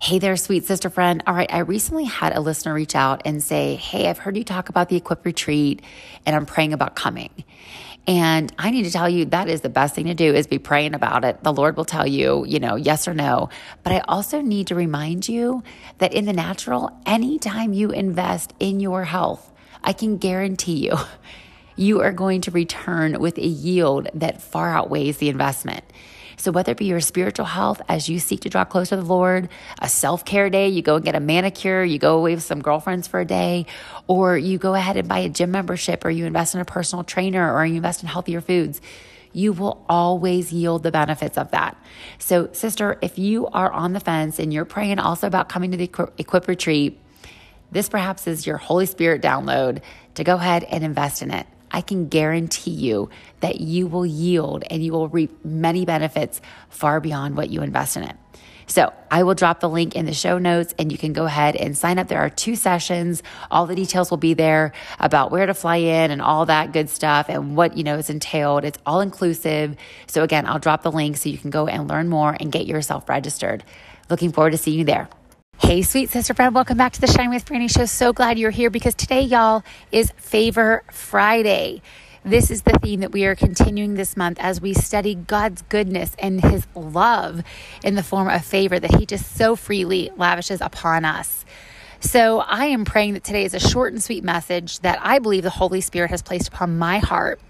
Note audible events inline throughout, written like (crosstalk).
Hey there, sweet sister friend. All right, I recently had a listener reach out and say, Hey, I've heard you talk about the Equip Retreat and I'm praying about coming. And I need to tell you that is the best thing to do is be praying about it. The Lord will tell you, you know, yes or no. But I also need to remind you that in the natural, anytime you invest in your health, I can guarantee you, (laughs) you are going to return with a yield that far outweighs the investment. So, whether it be your spiritual health as you seek to draw closer to the Lord, a self care day, you go and get a manicure, you go away with some girlfriends for a day, or you go ahead and buy a gym membership, or you invest in a personal trainer, or you invest in healthier foods, you will always yield the benefits of that. So, sister, if you are on the fence and you're praying also about coming to the Equip Retreat, this perhaps is your Holy Spirit download to go ahead and invest in it. I can guarantee you that you will yield and you will reap many benefits far beyond what you invest in it. So I will drop the link in the show notes and you can go ahead and sign up. There are two sessions. All the details will be there about where to fly in and all that good stuff and what, you know, is entailed. It's all inclusive. So again, I'll drop the link so you can go and learn more and get yourself registered. Looking forward to seeing you there. Hey, sweet sister friend, welcome back to the Shine with Franny show. So glad you're here because today, y'all, is Favor Friday. This is the theme that we are continuing this month as we study God's goodness and His love in the form of favor that He just so freely lavishes upon us. So, I am praying that today is a short and sweet message that I believe the Holy Spirit has placed upon my heart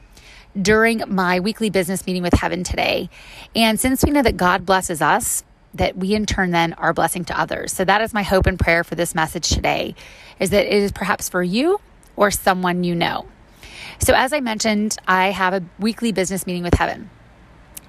during my weekly business meeting with heaven today. And since we know that God blesses us, that we in turn then are blessing to others. So that is my hope and prayer for this message today is that it is perhaps for you or someone you know. So as I mentioned, I have a weekly business meeting with heaven.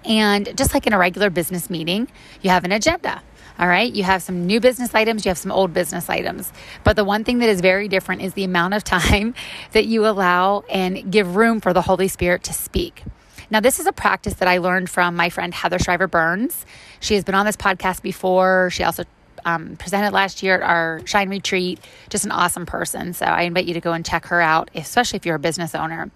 And just like in a regular business meeting, you have an agenda. All right. You have some new business items, you have some old business items. But the one thing that is very different is the amount of (laughs) time that you allow and give room for the Holy Spirit to speak. Now, this is a practice that I learned from my friend Heather Shriver Burns. She has been on this podcast before. She also um, presented last year at our Shine Retreat. Just an awesome person. So I invite you to go and check her out, especially if you're a business owner.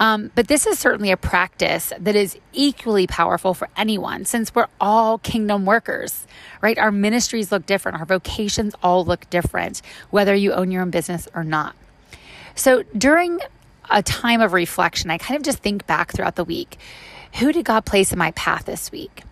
Um, but this is certainly a practice that is equally powerful for anyone since we're all kingdom workers, right? Our ministries look different, our vocations all look different, whether you own your own business or not. So during a time of reflection. I kind of just think back throughout the week. Who did God place in my path this week?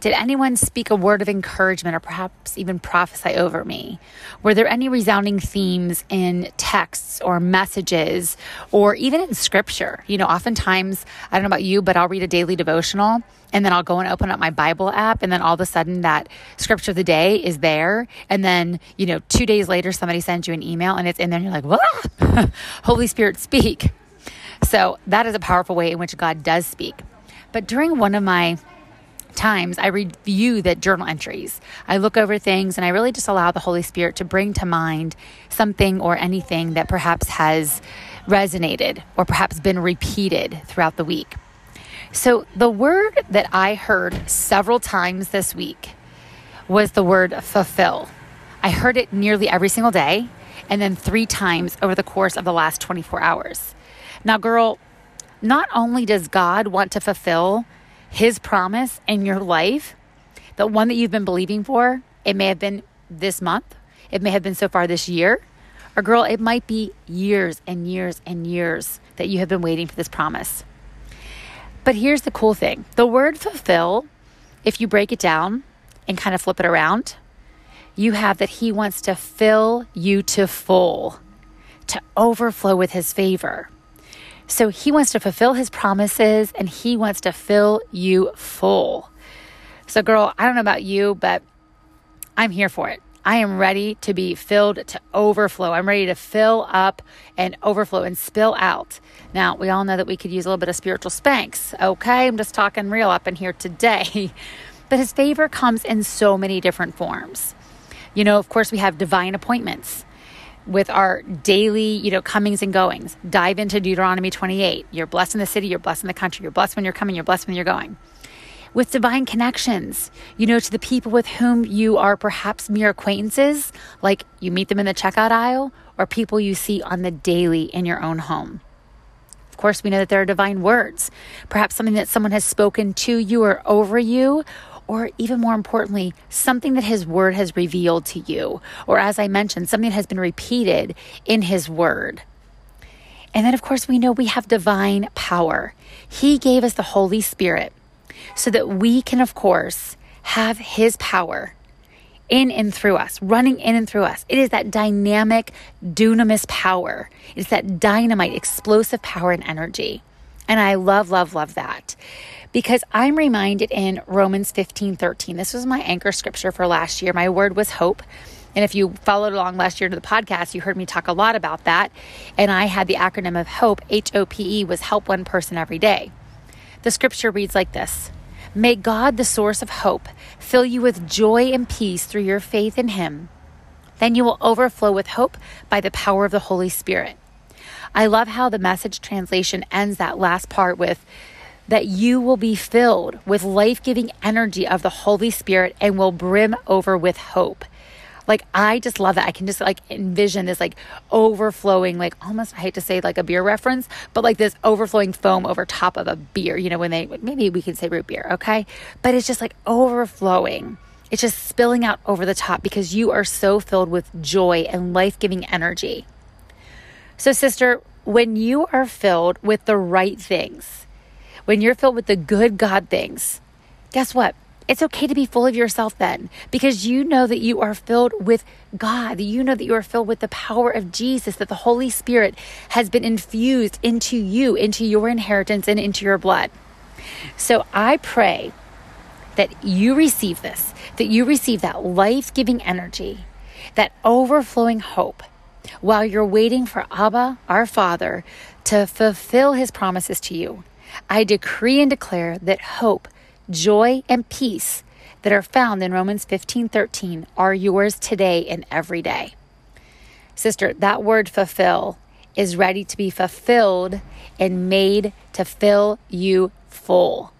Did anyone speak a word of encouragement or perhaps even prophesy over me? Were there any resounding themes in texts or messages or even in scripture? You know, oftentimes, I don't know about you, but I'll read a daily devotional and then I'll go and open up my Bible app and then all of a sudden that scripture of the day is there. And then, you know, two days later, somebody sends you an email and it's in there and you're like, "What? (laughs) Holy Spirit, speak. So that is a powerful way in which God does speak. But during one of my times I review the journal entries. I look over things and I really just allow the Holy Spirit to bring to mind something or anything that perhaps has resonated or perhaps been repeated throughout the week. So, the word that I heard several times this week was the word fulfill. I heard it nearly every single day and then three times over the course of the last 24 hours. Now, girl, not only does God want to fulfill his promise in your life, the one that you've been believing for, it may have been this month, it may have been so far this year, or girl, it might be years and years and years that you have been waiting for this promise. But here's the cool thing the word fulfill, if you break it down and kind of flip it around, you have that He wants to fill you to full, to overflow with His favor. So he wants to fulfill his promises and he wants to fill you full. So, girl, I don't know about you, but I'm here for it. I am ready to be filled to overflow. I'm ready to fill up and overflow and spill out. Now, we all know that we could use a little bit of spiritual Spanx. Okay, I'm just talking real up in here today. (laughs) But his favor comes in so many different forms. You know, of course, we have divine appointments with our daily, you know, comings and goings. Dive into Deuteronomy 28. You're blessed in the city, you're blessed in the country, you're blessed when you're coming, you're blessed when you're going. With divine connections, you know, to the people with whom you are perhaps mere acquaintances, like you meet them in the checkout aisle, or people you see on the daily in your own home. Of course, we know that there are divine words, perhaps something that someone has spoken to you or over you, or even more importantly, something that His Word has revealed to you, or as I mentioned, something that has been repeated in His Word. And then, of course, we know we have divine power. He gave us the Holy Spirit so that we can, of course, have His power in and through us, running in and through us. It is that dynamic, dunamis power. It's that dynamite, explosive power and energy. And I love, love, love that because I'm reminded in Romans 15 13. This was my anchor scripture for last year. My word was hope. And if you followed along last year to the podcast, you heard me talk a lot about that. And I had the acronym of HOPE, H O P E, was help one person every day. The scripture reads like this May God, the source of hope, fill you with joy and peace through your faith in Him. Then you will overflow with hope by the power of the Holy Spirit. I love how the message translation ends that last part with that you will be filled with life giving energy of the Holy Spirit and will brim over with hope. Like, I just love that. I can just like envision this like overflowing, like almost, I hate to say like a beer reference, but like this overflowing foam over top of a beer, you know, when they, maybe we can say root beer, okay? But it's just like overflowing. It's just spilling out over the top because you are so filled with joy and life giving energy. So, sister, when you are filled with the right things, when you're filled with the good God things, guess what? It's okay to be full of yourself then because you know that you are filled with God. You know that you are filled with the power of Jesus, that the Holy Spirit has been infused into you, into your inheritance, and into your blood. So I pray that you receive this, that you receive that life giving energy, that overflowing hope while you're waiting for Abba, our Father, to fulfill his promises to you. I decree and declare that hope joy, and peace that are found in Romans 15 13 are yours today and every day. Sister, that word fulfill is ready to be fulfilled and made to fill you full.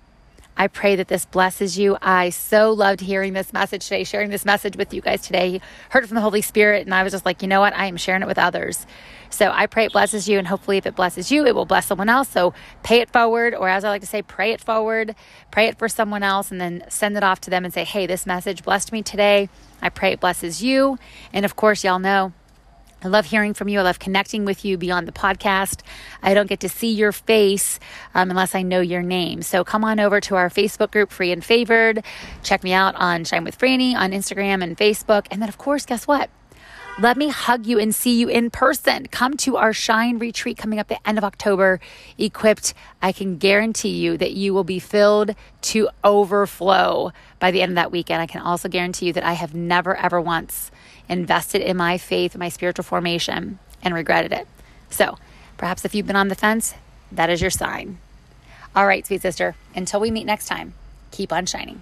I pray that this blesses you. I so loved hearing this message today, sharing this message with you guys today. Heard from the Holy Spirit, and I was just like, you know what? I am sharing it with others. So I pray it blesses you, and hopefully, if it blesses you, it will bless someone else. So pay it forward, or as I like to say, pray it forward, pray it for someone else, and then send it off to them and say, hey, this message blessed me today. I pray it blesses you. And of course, y'all know I love hearing from you. I love connecting with you beyond the podcast. I don't get to see your face um, unless I know your name. So come on over to our Facebook group, Free and Favored. Check me out on Shine with Franny on Instagram and Facebook. And then, of course, guess what? Let me hug you and see you in person. Come to our Shine retreat coming up the end of October, equipped. I can guarantee you that you will be filled to overflow by the end of that weekend. I can also guarantee you that I have never, ever once invested in my faith, my spiritual formation, and regretted it. So perhaps if you've been on the fence, that is your sign. All right, sweet sister, until we meet next time, keep on shining.